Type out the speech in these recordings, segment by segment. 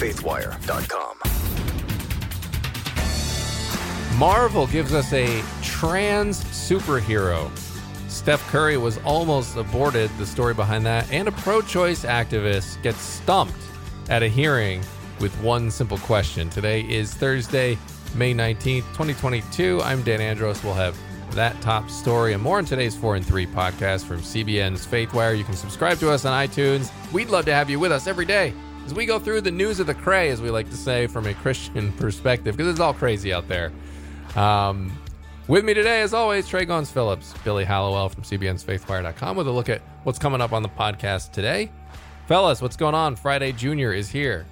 faithwire.com. Marvel gives us a trans superhero. Steph Curry was almost aborted, the story behind that, and a pro choice activist gets stumped at a hearing with one simple question. Today is Thursday, May 19th, 2022. I'm Dan Andros. We'll have that top story and more in today's 4 and 3 podcast from CBN's Faithwire. You can subscribe to us on iTunes. We'd love to have you with us every day as we go through the news of the cray, as we like to say from a Christian perspective, because it's all crazy out there. Um, with me today, as always, Tré Goins Phillips, Billy Hallowell from CBN's FaithWire.com with a look at what's coming up on the podcast today. Fellas, what's going on? Friday Junior is here.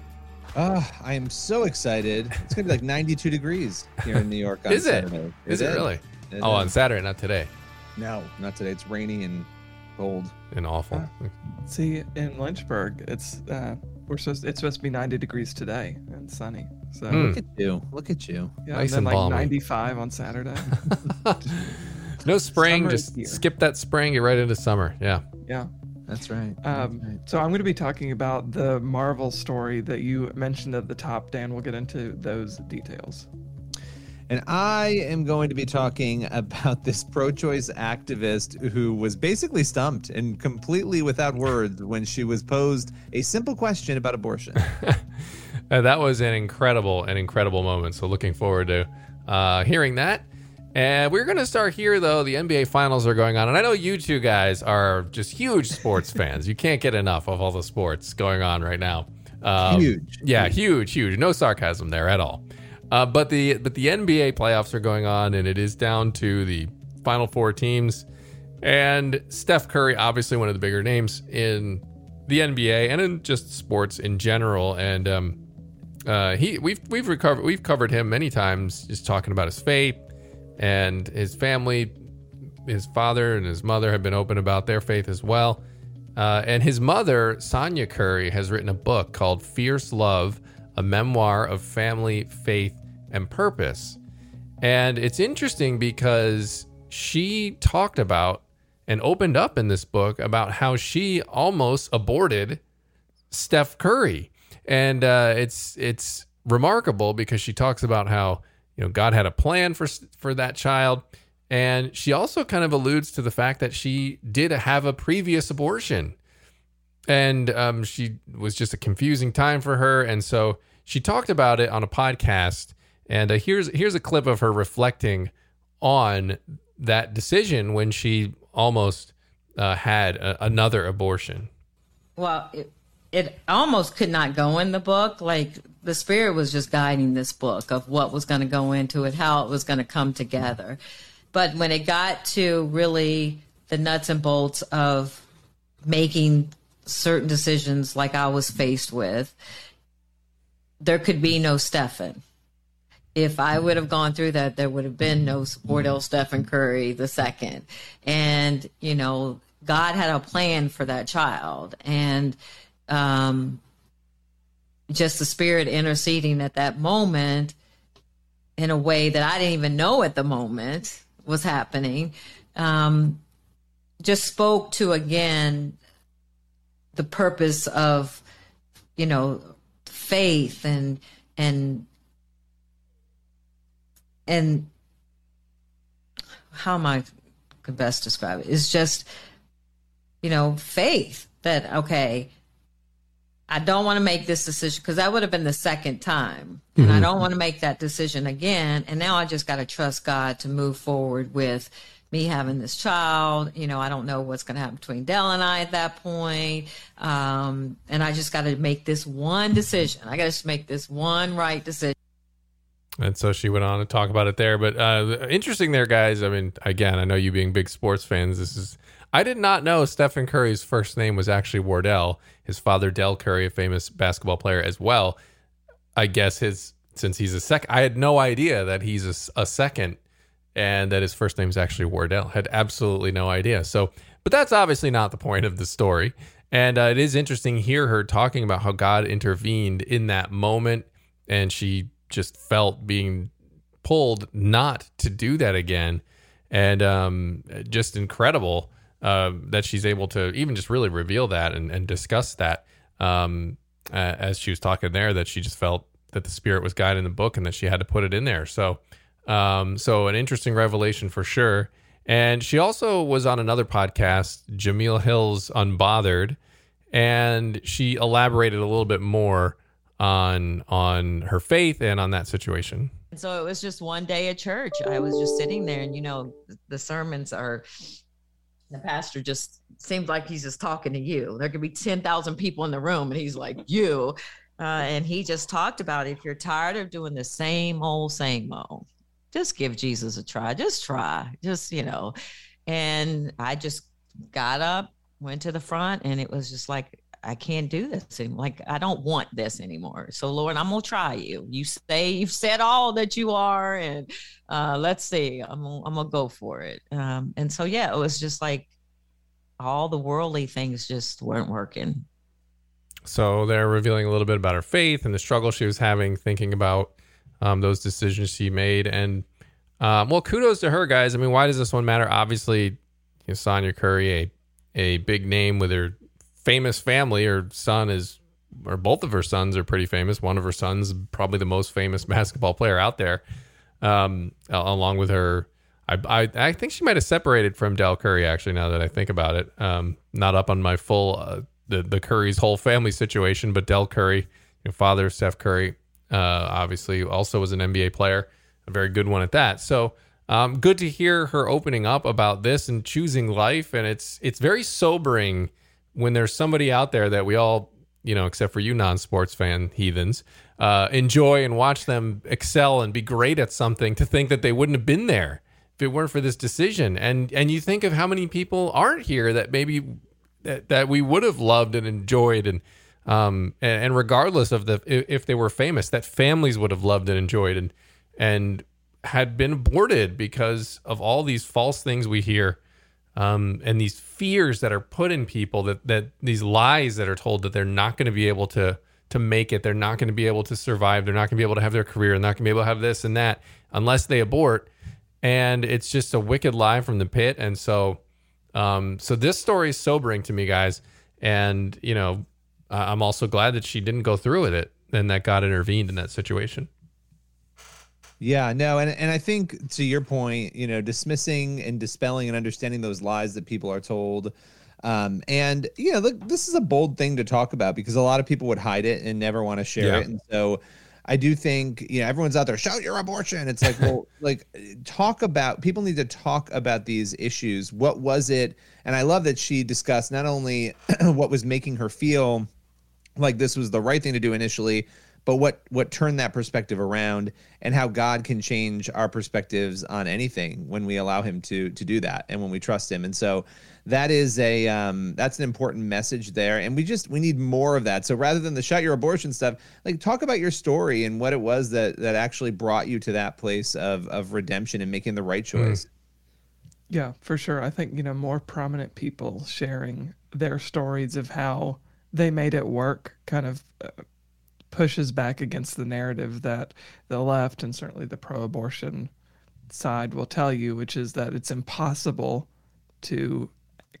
Oh, I am so excited. It's going to be like 92 degrees here in New York on is it? Saturday. Is it really? It oh, on. Saturday, not today. No, not today. It's rainy and cold. And awful. See, in Lynchburg, it's uh, we're supposed it's supposed to be 90 degrees today and sunny. So Hmm. Look at you. Look at you. yeah, Nice and and then like balmy. 95 on Saturday. no spring, Summer just skip that spring, get right into summer. Yeah. yeah. That's right. Um, That's right. So I'm going to be talking about the Marvel story that you mentioned at the top. Dan, we'll get into those details. And I am going to be talking about this pro choice activist who was basically stumped and completely without words when she was posed a simple question about abortion. Uh, that was an incredible, an incredible moment. So looking forward to uh, hearing that. And we're going to start here, though. The NBA Finals are going on, and I know you two guys are just huge sports fans. You can't get enough of all the sports going on right now. Um, Huge. yeah, huge, huge. No sarcasm there at all. Uh, but the but the NBA playoffs are going on, and it is down to the final four teams. And Steph Curry, obviously one of the bigger names in the NBA and in just sports in general. And um, uh, he we've we've recovered we've covered him many times, just talking about his faith and his family. His father and his mother have been open about their faith as well. Uh, and his mother, Sonya Curry, has written a book called Fierce Love, a memoir of family, faith, and purpose. And it's interesting because she talked about and opened up in this book about how she almost aborted Steph Curry, and uh, it's it's remarkable because she talks about how you know God had a plan for for that child, and she also kind of alludes to the fact that she did have a previous abortion, and um, she was just a confusing time for her, and so she talked about it on a podcast, and uh, here's here's a clip of her reflecting on that decision when she almost uh, had a, another abortion. well it, it almost could not go in the book. Like the spirit was just guiding this book of what was going to go into it how it was going to come together. But when it got to really the nuts and bolts of making certain decisions like i was faced with there could be no Stephen if I would have gone through that, there would have been no Wardell Stephen Curry the second. And, you know, God had a plan for that child. And um, just the spirit interceding at that moment in a way that I didn't even know at the moment was happening, um, just spoke to again the purpose of, you know, faith and, and, and how am I could best describe it? It's just, you know, faith that okay, I don't want to make this decision because that would have been the second time, and I don't want to make that decision again. And now I just got to trust God to move forward with me having this child. You know, I don't know what's going to happen between Dell and I at that point. Um, and I just got to make this one decision. I got to just make this one right decision. And so she went on to talk about it there. But uh, interesting there, guys. I mean, again, I know you being big sports fans. This is I did not know Stephen Curry's first name was actually Wardell. His father, Dell Curry, a famous basketball player as well. I guess his since he's a second, I had no idea that he's a second, and that his first name is actually Wardell. Had absolutely no idea. So, but that's obviously not the point of the story. And uh, it is interesting to hear her talking about how God intervened in that moment, and she just felt being pulled not to do that again, and um, just incredible uh, that she's able to even just really reveal that and, and discuss that. Um, uh, as she was talking there that she just felt that the spirit was guiding the book and that she had to put it in there. So, um, so an interesting revelation for sure. And she also was on another podcast, Jemele Hill's Unbothered, and she elaborated a little bit more on on her faith and on that situation. And So it was just one day at church. I was just sitting there, and you know, the sermons are the pastor just seems like he's just talking to you. There could be 10,000 people in the room, and he's like, You. Uh, and he just talked about if you're tired of doing the same old, same old, just give Jesus a try. Just try. Just, you know. And I just got up, went to the front, and it was just like, I can't do this anymore. Like, I don't want this anymore. So, Lord, I'm to try you. You say you've said all that you are, and uh, let's see. I'm, I'm going to go for it. Um, and so, yeah, it was just like all the worldly things just weren't working. So they're revealing a little bit about her faith and the struggle she was having, thinking about um, those decisions she made. And um, well, kudos to her, guys. I mean, why does this one matter? Obviously, you know, Sonya Curry, a a big name with her famous family. Her son is, or both of her sons are pretty famous. One of her sons, probably the most famous basketball player out there, um, along with her. I, I, I think she might have separated from Dell Curry actually. Now that I think about it, um, not up on my full uh, the the Curry's whole family situation, but Dell Curry, your father Steph Curry, uh, obviously also was an NBA player, a very good one at that. So um, good to hear her opening up about this and choosing life, and it's it's very sobering when there's somebody out there that we all, you know, except for you non-sports fan heathens, uh, enjoy and watch them excel and be great at something. To think that they wouldn't have been there if it weren't for this decision, and and you think of how many people aren't here that maybe that, that we would have loved and enjoyed and um and, and, regardless of the if they were famous that families would have loved and enjoyed and and had been aborted because of all these false things we hear um and these fears that are put in people that that these lies that are told that they're not going to be able to to make it they're not going to be able to survive they're not going to be able to have their career they're not going to be able to have this and that unless they abort. And it's just a wicked lie from the pit. And so um, so this story is sobering to me, guys, and you know, I'm also glad that she didn't go through with it and that God intervened in that situation. Yeah, no, and and I think to your point, you know, dismissing and dispelling and understanding those lies that people are told. Um, and you know, look, this is a bold thing to talk about because a lot of people would hide it and never want to share yeah. it. And so I do think, you know, everyone's out there, shout your abortion. It's like, well, like talk about people need to talk about these issues. What was it? And I love that she discussed not only what was making her feel like this was the right thing to do initially, but what what turned that perspective around and how God can change our perspectives on anything when we allow him to to do that and when we trust him. And so that is a um, that's an important message there and we just we need more of that so rather than the shut your abortion stuff like talk about your story and what it was that that actually brought you to that place of of redemption and making the right hmm. choice yeah for sure i think you know more prominent people sharing their stories of how they made it work kind of uh, pushes back against the narrative that the left and certainly the pro-abortion side will tell you which is that it's impossible to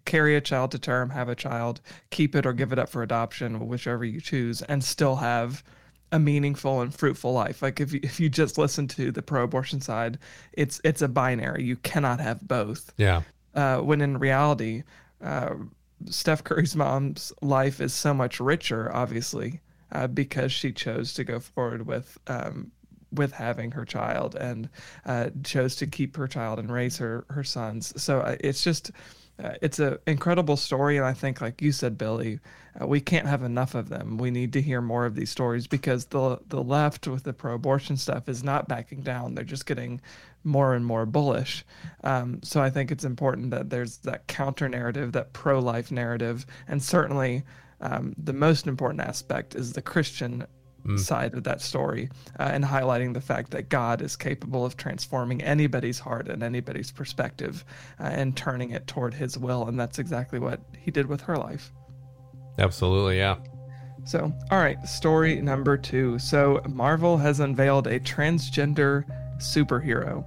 carry a child to term, have a child, keep it or give it up for adoption, whichever you choose, and still have a meaningful and fruitful life. Like if you, if you just listen to the pro-abortion side, it's it's a binary. You cannot have both. Yeah. Uh, when in reality, uh, Steph Curry's mom's life is so much richer, obviously, uh, because she chose to go forward with um, with having her child and uh, chose to keep her child and raise her her sons. So uh, it's just uh, it's an incredible story, and I think, like you said, Billy, uh, we can't have enough of them. We need to hear more of these stories because the the left with the pro-abortion stuff is not backing down; they're just getting more and more bullish. Um, so I think it's important that there's that counter narrative, that pro-life narrative, and certainly um, the most important aspect is the Christian mm. side of that story uh, and highlighting the fact that God is capable of transforming anybody's heart and anybody's perspective uh, and turning it toward his will. And that's exactly what he did with her life. Absolutely, yeah. So, all right, story number two. So, Marvel has unveiled a transgender superhero.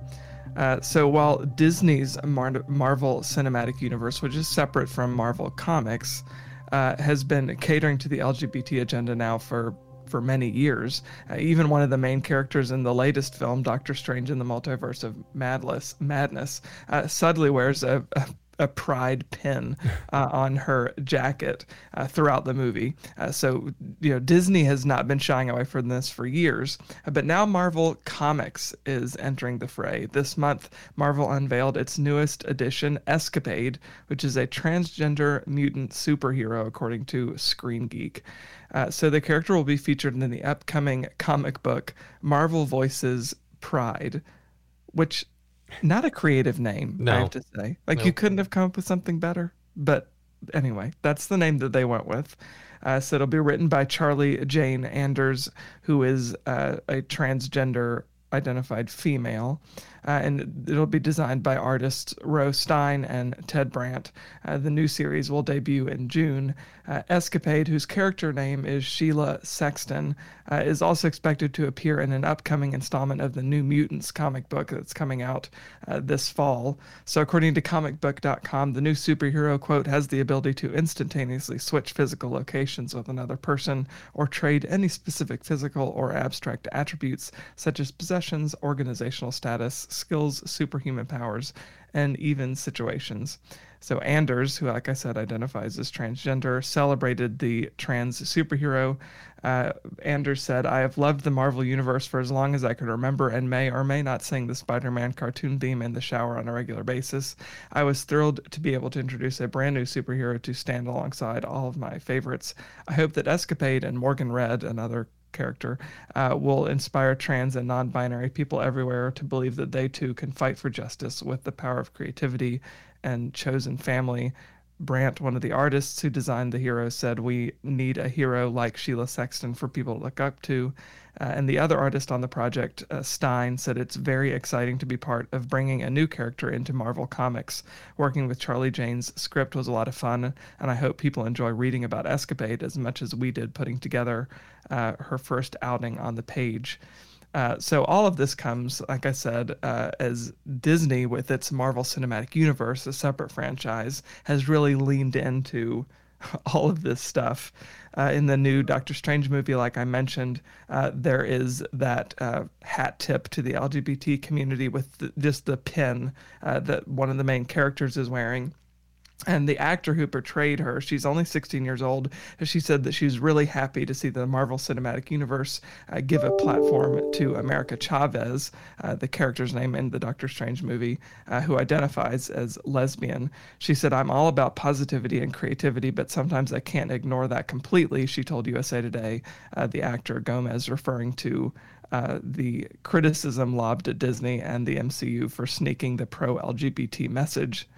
Uh, so, while Disney's Mar- Marvel Cinematic Universe, which is separate from Marvel Comics, uh, has been catering to the LGBT agenda now for for many years. Uh, even one of the main characters in the latest film, Doctor Strange in the Multiverse of Madness, Madness uh, subtly wears a, a a pride pin uh, on her jacket uh, throughout the movie. Uh, so, you know, Disney has not been shying away from this for years, but now Marvel Comics is entering the fray. This month, Marvel unveiled its newest edition, Escapade, which is a transgender mutant superhero, according to Screen Geek. Uh, so the character will be featured in the upcoming comic book Marvel Voices Pride, which not a creative name, No. I have to say. Like No. you couldn't have come up with something better. But anyway, that's the name that they went with. Uh, so it'll be written by Charlie Jane Anders, who is uh, a transgender identified female. Uh, and it'll be designed by artists Ro Stein and Ted Brandt. Uh, the new series will debut in June. Uh, Escapade, whose character name is Sheila Sexton, uh, is also expected to appear in an upcoming installment of the New Mutants comic book that's coming out uh, this fall. So, according to comicbook.com, the new superhero, quote, has the ability to instantaneously switch physical locations with another person or trade any specific physical or abstract attributes such as possessions, organizational status, skills, superhuman powers, and even situations. So Anders, who, like I said, identifies as transgender, celebrated the trans superhero. Uh, Anders said, I have loved the Marvel Universe for as long as I can remember and may or may not sing the Spider Man cartoon theme in the shower on a regular basis. I was thrilled to be able to introduce a brand new superhero to stand alongside all of my favorites. I hope that Escapade and Morgan Red, another character uh, will inspire trans and non binary people everywhere to believe that they too can fight for justice with the power of creativity and chosen family. Brandt, one of the artists who designed the hero, said, We need a hero like Sheila Sexton for people to look up to. Uh, and the other artist on the project, uh, Stein, said it's very exciting to be part of bringing a new character into Marvel Comics. Working with Charlie Jane's script was a lot of fun, and I hope people enjoy reading about Escapade as much as we did putting together uh, her first outing on the page. Uh, so all of this comes, like I said, uh, as Disney, with its Marvel Cinematic Universe, a separate franchise, has really leaned into all of this stuff. Uh, in the new Doctor Strange movie, like I mentioned, uh, there is that uh, hat tip to the LGBT community with the, just the pin that one of the main characters is wearing. And the actor who portrayed her, she's only 16 years old. She said that she's really happy to see the Marvel Cinematic Universe uh, give a platform to America Chavez, uh, the character's name in the Doctor Strange movie, uh, who identifies as lesbian. She said, I'm all about positivity and creativity, but sometimes I can't ignore that completely, she told USA Today. Uh, the actor Gomez referring to uh, the criticism lobbed at Disney and the MCU for sneaking the pro LGBT message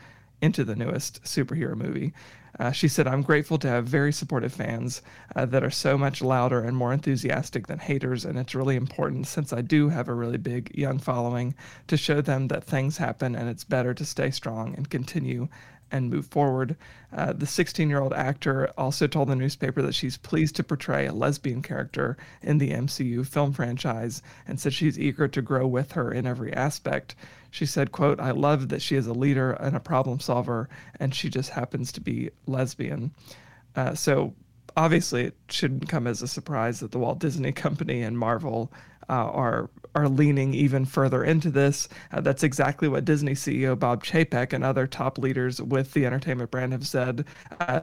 into the newest superhero movie. Uh, she said, I'm grateful to have very supportive fans uh, that are so much louder and more enthusiastic than haters. And it's really important, since I do have a really big young following, to show them that things happen and it's better to stay strong and continue and move forward. Uh, the 16 year old actor also told the newspaper that she's pleased to portray a lesbian character in the MCU film franchise and said she's eager to grow with her in every aspect. She said, quote, I love that she is a leader and a problem solver, and she just happens to be lesbian. Uh, so obviously it shouldn't come as a surprise that the Walt Disney Company and Marvel uh, are are leaning even further into this. Uh, that's exactly what Disney CEO Bob Chapek and other top leaders with the entertainment brand have said uh,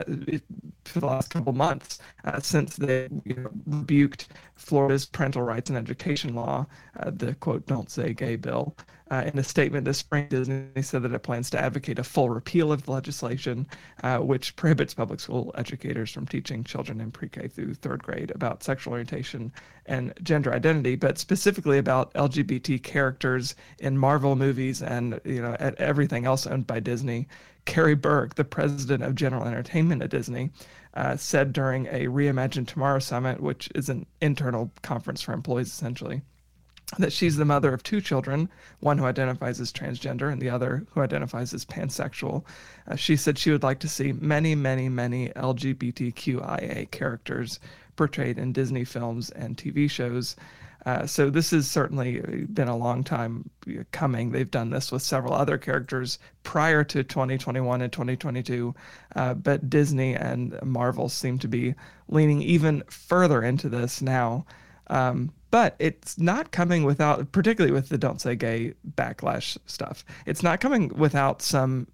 for the last couple months uh, since they you know, rebuked Florida's parental rights and education law, uh, the quote "Don't Say Gay" bill. Uh, in a statement this spring, Disney said that it plans to advocate a full repeal of the legislation, uh, which prohibits public school educators from teaching children in pre-K through third grade about sexual orientation and gender identity, but specifically about LGBT characters in Marvel movies and you know at everything else owned by Disney. Karey Burke, the president of General Entertainment at Disney, uh, said during a Reimagine Tomorrow summit, which is an internal conference for employees essentially, that she's the mother of two children, one who identifies as transgender and the other who identifies as pansexual. Uh, she said she would like to see many, many, many LGBTQIA characters portrayed in Disney films and TV shows. Uh, so this has certainly been a long time coming. They've done this with several other characters prior to 2021 and 2022, uh, but Disney and Marvel seem to be leaning even further into this now. Um, but it's not coming without particularly with the don't say gay backlash stuff it's not coming without some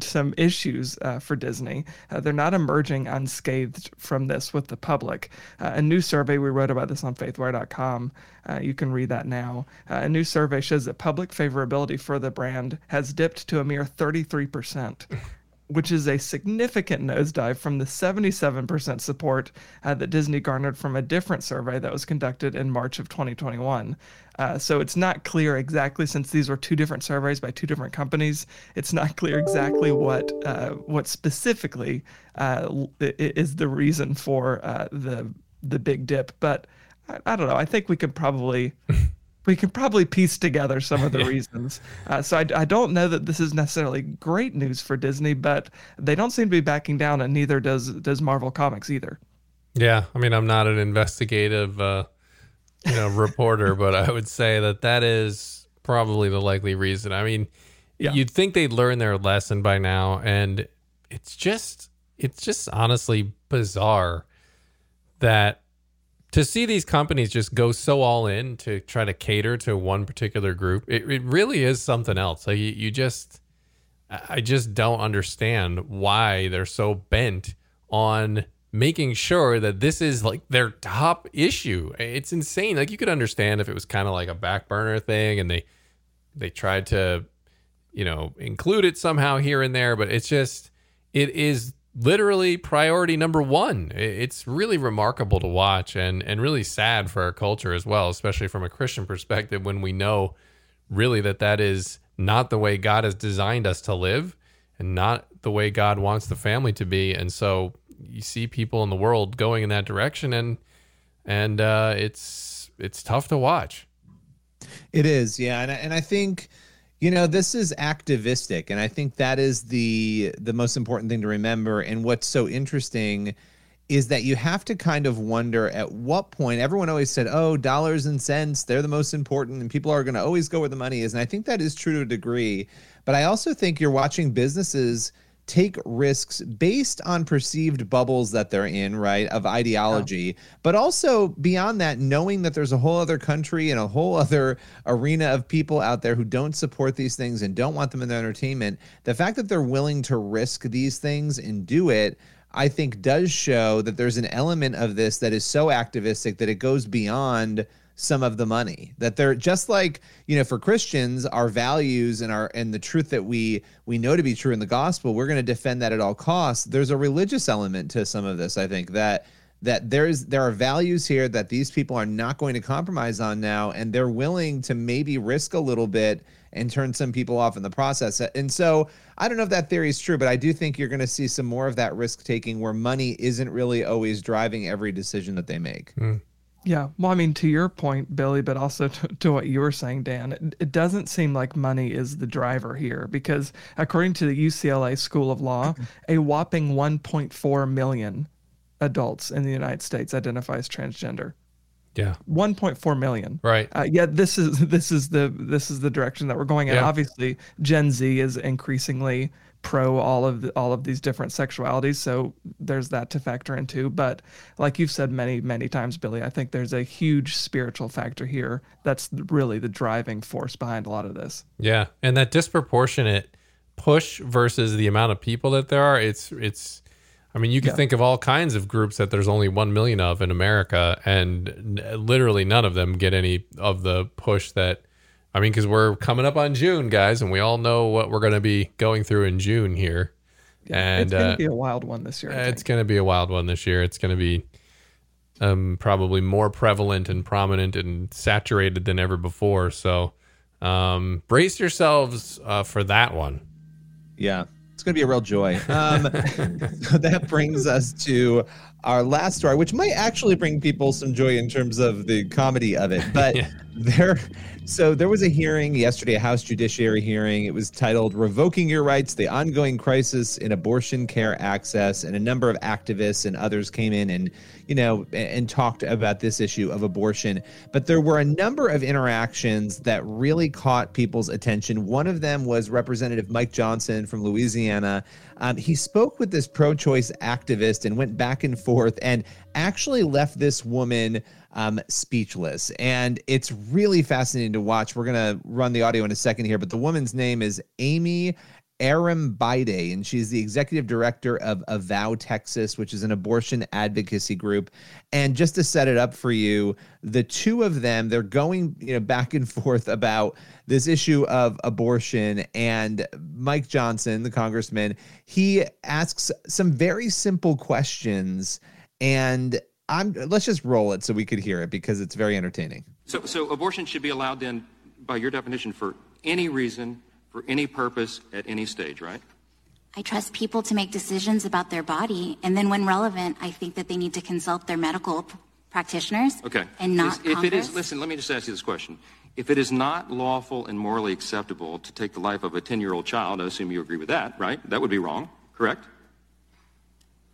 some issues uh, for disney. Uh, they're not emerging unscathed from this with the public. Uh, a new survey we wrote about this on faithwire.com uh, you can read that now. Uh, a new survey shows that public favorability for the brand has dipped to a mere 33% which is a significant nosedive from the 77% support uh, that Disney garnered from a different survey that was conducted in March of 2021. Uh, so it's not clear exactly, since these were two different surveys by two different companies. It's not clear exactly what uh, what specifically uh, is the reason for uh, the the big dip. But I, I don't know. I think we could probably we can probably piece together some of the reasons. Uh, so I, I, don't know that this is necessarily great news for Disney, but they don't seem to be backing down, and neither does does Marvel Comics either. Yeah, I mean, I'm not an investigative, uh, you know, reporter, but I would say that that is probably the likely reason. I mean, yeah. you'd think they'd learn their lesson by now, and it's just, it's just honestly bizarre that to see these companies just go so all in to try to cater to one particular group, it, it really is something else. Like you, you just, I just don't understand why they're so bent on making sure that this is like their top issue. It's insane. Like you could understand if it was kind of like a back burner thing and they they tried to you know include it somehow here and there, but it's just it is literally priority number one. It's really remarkable to watch and and really sad for our culture as well, especially from a Christian perspective when we know really that that is not the way God has designed us to live and not the way God wants the family to be. And so you see people in the world going in that direction and and uh, it's it's tough to watch. It is, yeah, and and I think you know, this is activistic, and I think that is the the most important thing to remember. And what's so interesting is that you have to kind of wonder at what point everyone always said, "Oh, dollars and cents, they're the most important, and people are going to always go where the money is." And I think that is true to a degree, but I also think you're watching businesses take risks based on perceived bubbles that they're in, right, of ideology, but also beyond that, knowing that there's a whole other country and a whole other arena of people out there who don't support these things and don't want them in their entertainment. The fact that they're willing to risk these things and do it. I think does show that there's an element of this that is so activistic that it goes beyond some of the money that they're just like you know for christians our values and our and the truth that we we know to be true in the gospel we're going to defend that at all costs. There's a religious element to some of this i think that that there's there are values here that these people are not going to compromise on now and they're willing to maybe risk a little bit and turn some people off in the process. And so i don't know if that theory is true but i do think you're going to see some more of that risk taking where money isn't really always driving every decision that they make. Mm. Yeah. Well, I mean, to your point, Billy, but also to, to what you were saying, Dan, it, it, doesn't seem like money is the driver here because, according to the UCLA School of Law, a whopping 1.4 million adults in the United States identify as transgender. Yeah. 1.4 million. Right. Uh, yeah, this is this is the this is the direction that we're going in. Yeah. Obviously, Gen Z is increasingly pro all of the, all of these different sexualities. So there's that to factor into. But like you've said many many times billy i think there's a huge spiritual factor here that's really the driving force behind a lot of this. Yeah. And that disproportionate push versus the amount of people that there are it's it's i mean you can yeah. think of all kinds of groups that there's only 1 million of in america and literally none of them get any of the push that I mean, because we're coming up on June, guys, and we all know what we're going to be going through in June here. Yeah, and it's going to uh, be a wild one this year. It's going to be a wild one this year. It's going to be um, probably more prevalent and prominent and saturated than ever before. So um, brace yourselves uh, for that one. Yeah, it's going to be a real joy. Um, so that brings us to our last story, which might actually bring people some joy in terms of the comedy of it. But yeah. There, so there was a hearing yesterday, a House Judiciary hearing. It was titled "Revoking Your Rights: The Ongoing Crisis in Abortion Care Access," and a number of activists and others came in and you know, and talked about this issue of abortion. But there were a number of interactions that really caught people's attention. One of them was Representative Mike Johnson from Louisiana. Um, he spoke with this pro choice activist and went back and forth and actually left this woman um, speechless. And it's really fascinating to watch. We're going to run the audio in a second here, but the woman's name is Aimee Arrambide, and she's the executive director of Avow Texas, which is an abortion advocacy group. And just to set it up for you, the two of them, they're going you know back and forth about this issue of abortion. And Mike Johnson, the congressman, he asks some very simple questions. And I'm let's just roll it so we could hear it because it's very entertaining. So, so abortion should be allowed then, by your definition, for any reason for any purpose at any stage, right? I trust people to make decisions about their body, and then when relevant, I think that they need to consult their medical practitioners. Okay. And not if Congress. it is, listen, let me just ask you this question: If it is not lawful and morally acceptable to take the life of a ten-year-old child, I assume you agree with that, right? That would be wrong, correct?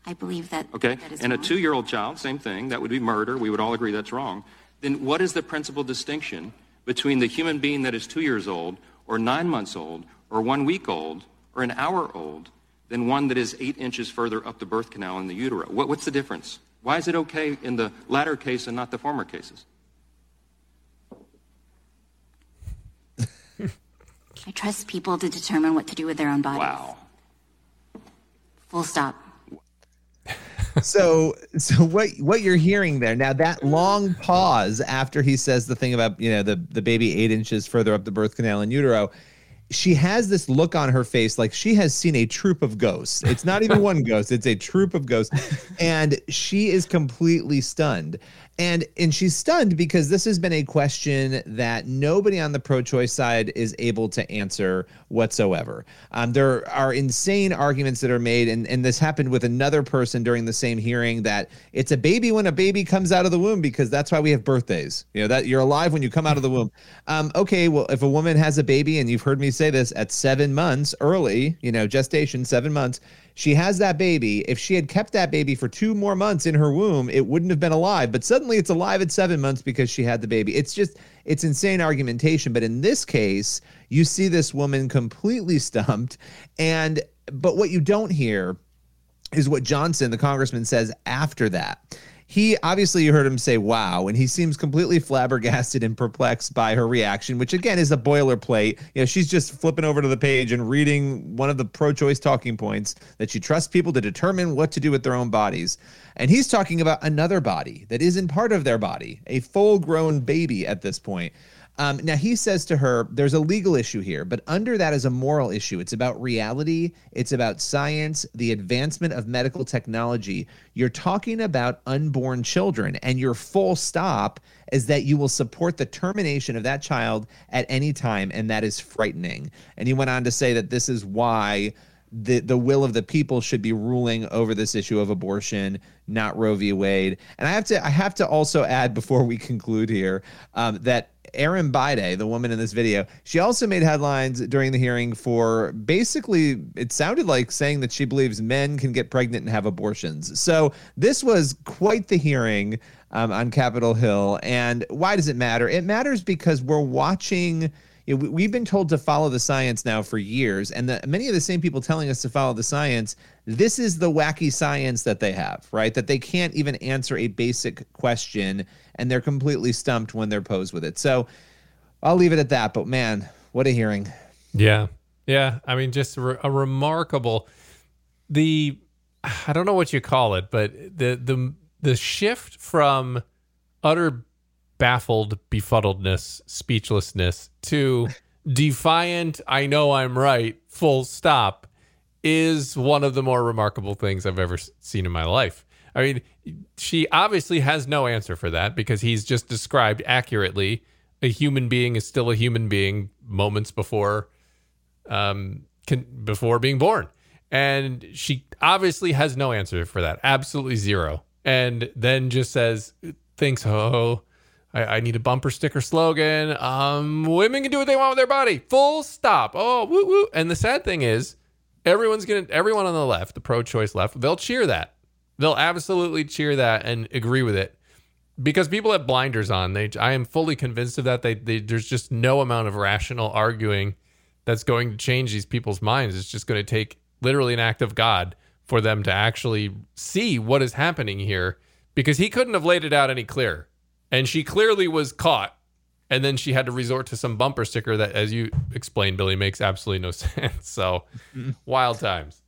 I believe that. Okay. That is and wrong. a two-year-old child, same thing. That would be murder. We would all agree that's wrong. Then what is the principal distinction between the human being that is two years old or nine months old or one week old or an hour old than one that is eight inches further up the birth canal in the utero? What, what's the difference? Why is it okay in the latter case and not the former cases? I trust people to determine what to do with their own bodies. Wow. Full stop. So so what what you're hearing there now that long pause after he says the thing about you know the the baby eight inches further up the birth canal in utero she has this look on her face like she has seen a troop of ghosts. It's not even one ghost, it's a troop of ghosts. And she is completely stunned and and she's stunned because this has been a question that nobody on the pro-choice side is able to answer whatsoever. Um, there are insane arguments that are made, and and this happened with another person during the same hearing that it's a baby when a baby comes out of the womb because that's why we have birthdays. You know that you're alive when you come out of the womb. Um, okay, well if a woman has a baby, and you've heard me say this at seven months early, you know gestation seven months she has that baby. If she had kept that baby for two more months in her womb, it wouldn't have been alive. But suddenly it's alive at seven months because she had the baby. It's just, it's insane argumentation. But in this case, you see this woman completely stumped. And, but what you don't hear is what Johnson, the congressman, says after that he obviously you heard him say wow and he seems completely flabbergasted and perplexed by her reaction which again is a boilerplate. You know she's just flipping over to the page and reading one of the pro-choice talking points that she trusts people to determine what to do with their own bodies. And he's talking about another body that isn't part of their body a full grown baby at this point um, now he says to her, "There's a legal issue here, but under that is a moral issue. It's about reality. It's about science, the advancement of medical technology. You're talking about unborn children, and your full stop is that you will support the termination of that child at any time, and that is frightening." And he went on to say that this is why the the will of the people should be ruling over this issue of abortion, not Roe v. Wade. And I have to I have to also add before we conclude here um, that Arrambide, the woman in this video, she also made headlines during the hearing for basically it sounded like saying that she believes men can get pregnant and have abortions. So this was quite the hearing um, on Capitol Hill. And why does it matter? It matters because we're watching we've been told to follow the science now for years, and the, many of the same people telling us to follow the science. This is the wacky science that they have, right? That they can't even answer a basic question, and they're completely stumped when they're posed with it. So I'll leave it at that. But man, what a hearing! Yeah, yeah. I mean, just a, re- a remarkable. The I don't know what you call it, but the the the shift from utter baffled befuddledness, speechlessness to defiant, I know I'm right, full stop is one of the more remarkable things I've ever seen in my life. I mean, she obviously has no answer for that because he's just described accurately a human being is still a human being moments before um can, before being born. And she obviously has no answer for that. Absolutely zero. and then just says, thinks, oh, I, I need a bumper sticker slogan. Um, women can do what they want with their body. Full stop. Oh, woo woo. And the sad thing is, everyone's gonna, everyone on the left, the pro-choice left, they'll cheer that. They'll absolutely cheer that and agree with it because people have blinders on. They, I am fully convinced of that. They, they, there's just no amount of rational arguing that's going to change these people's minds. It's just going to take literally an act of God for them to actually see what is happening here because he couldn't have laid it out any clearer. And she clearly was caught. And then she had to resort to some bumper sticker that, as you explained, Billy, makes absolutely no sense. So, wild times.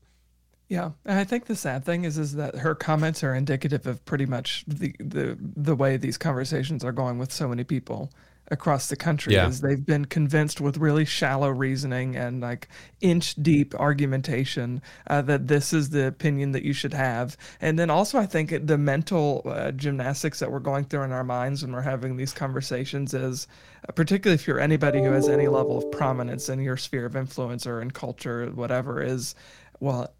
Yeah, and I think the sad thing is is that her comments are indicative of pretty much the the the way these conversations are going with so many people across the country Yeah. is they've been convinced with really shallow reasoning and like inch deep argumentation uh, that this is the opinion that you should have and then also i think the mental uh, gymnastics that we're going through in our minds when we're having these conversations is uh, particularly if you're anybody who has any level of prominence in your sphere of influence or in culture whatever is well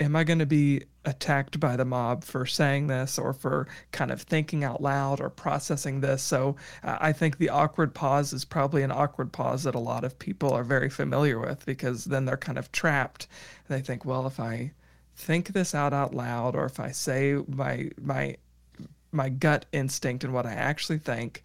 am I going to be attacked by the mob for saying this or for kind of thinking out loud or processing this? So uh, I think the awkward pause is probably an awkward pause that a lot of people are very familiar with because then they're kind of trapped. They think, well, if I think this out out loud or if I say my my my gut instinct and what I actually think,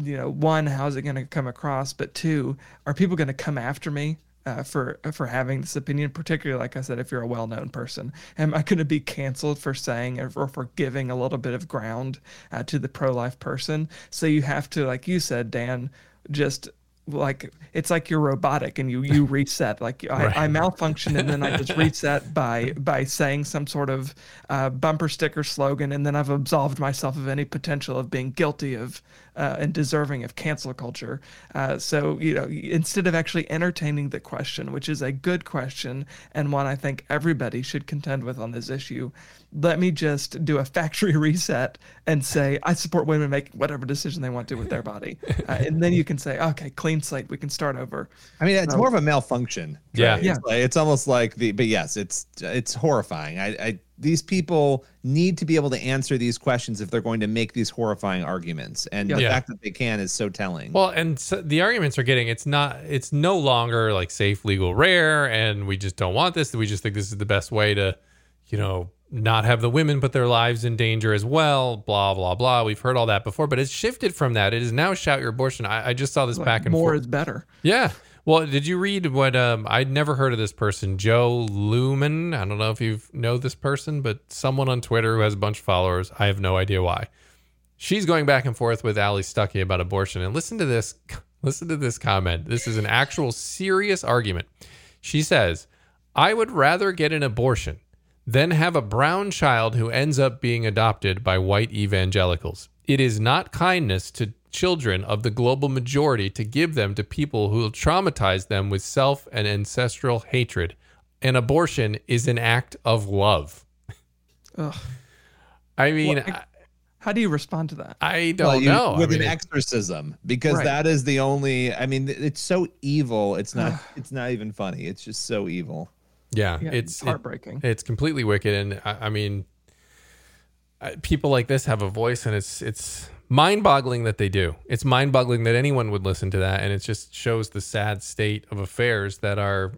you know, one, how's it going to come across? But two, are people going to come after me uh, for for having this opinion? Particularly, like I said, if you're a well-known person, am I going to be canceled for saying or for, for giving a little bit of ground uh, to the pro-life person? So you have to, like you said, Dan, just like it's like you're robotic and you you reset like I, I malfunction and then I just reset by by saying some sort of uh, bumper sticker slogan and then I've absolved myself of any potential of being guilty of uh, and deserving of cancel culture. Uh, so you know instead of actually entertaining the question, which is a good question and one I think everybody should contend with on this issue, let me just do a factory reset and say I support women making whatever decision they want to with their body, uh, and then you can say okay, clean slate, we can start over. I mean, it's No. more of a malfunction. Yeah. right? Yeah. It's, like, it's almost like the, but yes, it's it's horrifying. I, I these people need to be able to answer these questions if they're going to make these horrifying arguments, and the Yeah. fact that they can is so telling. Well, and so the arguments are getting it's not it's no longer like safe, legal, rare, and we just don't want this. We just think this is the best way to, you know, not have the women put their lives in danger as well. Blah blah blah. We've heard all that before, but it's shifted from that. It is now shout your abortion. I, I just saw this Like, back and more forth. is better. Yeah. Well, did you read what um I'd never heard of this person, Jo Luehmann. I don't know if you know this person, but someone on Twitter who has a bunch of followers. I have no idea why. She's going back and forth with Allie Stuckey about abortion. And listen to this. Listen to this comment. This is an actual serious argument. She says, I would rather get an abortion than have a brown child who ends up being adopted by white evangelicals. It is not kindness to children of the global majority to give them to people who will traumatize them with self and ancestral hatred. An abortion is an act of love. Ugh. I mean, Well, I, How do you respond to that? I don't Well, you- know. I with mean, an exorcism because Right. that is the only. I mean, it's so evil. It's not. it's not even funny. It's just so evil. yeah, Yeah, it's it- heartbreaking. it's completely wicked, and I, I mean, people like this have a voice, and it's it's mind-boggling that they do. It's mind-boggling that anyone would listen to that, and it just shows the sad state of affairs that our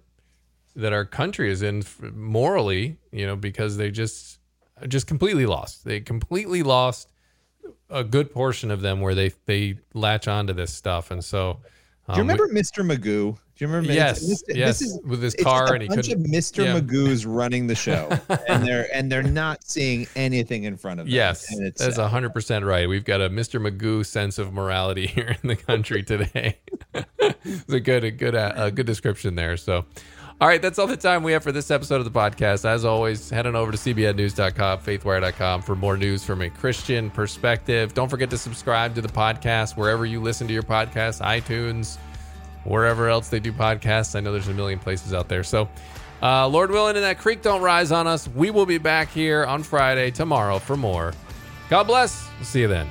that our country is in morally. You know, because they just just completely lost. They completely lost a good portion of them where they they latch onto this stuff, and so. Do you um, we- remember Mr. Magoo? Do you remember? Yes, yes, is- with his car, a and he bunch of couldn't- Mr. yeah. Magoo's running the show, and they're and they're not seeing anything in front of them. Yes, it's that's hundred percent right. We've got a Mr. Magoo sense of morality here in the country today. it's a good, a good, uh, a good description there. So, all right, that's all the time we have for this episode of the podcast. As always, head on over to cbnnews.com, faithwire.com for more news from a Christian perspective. Don't forget to subscribe to the podcast wherever you listen to your podcasts, iTunes, wherever else they do podcasts. I know there's a million places out there. So, uh, Lord willing, and that creek don't rise on us. We will be back here on Friday tomorrow for more. God bless. We'll see you then.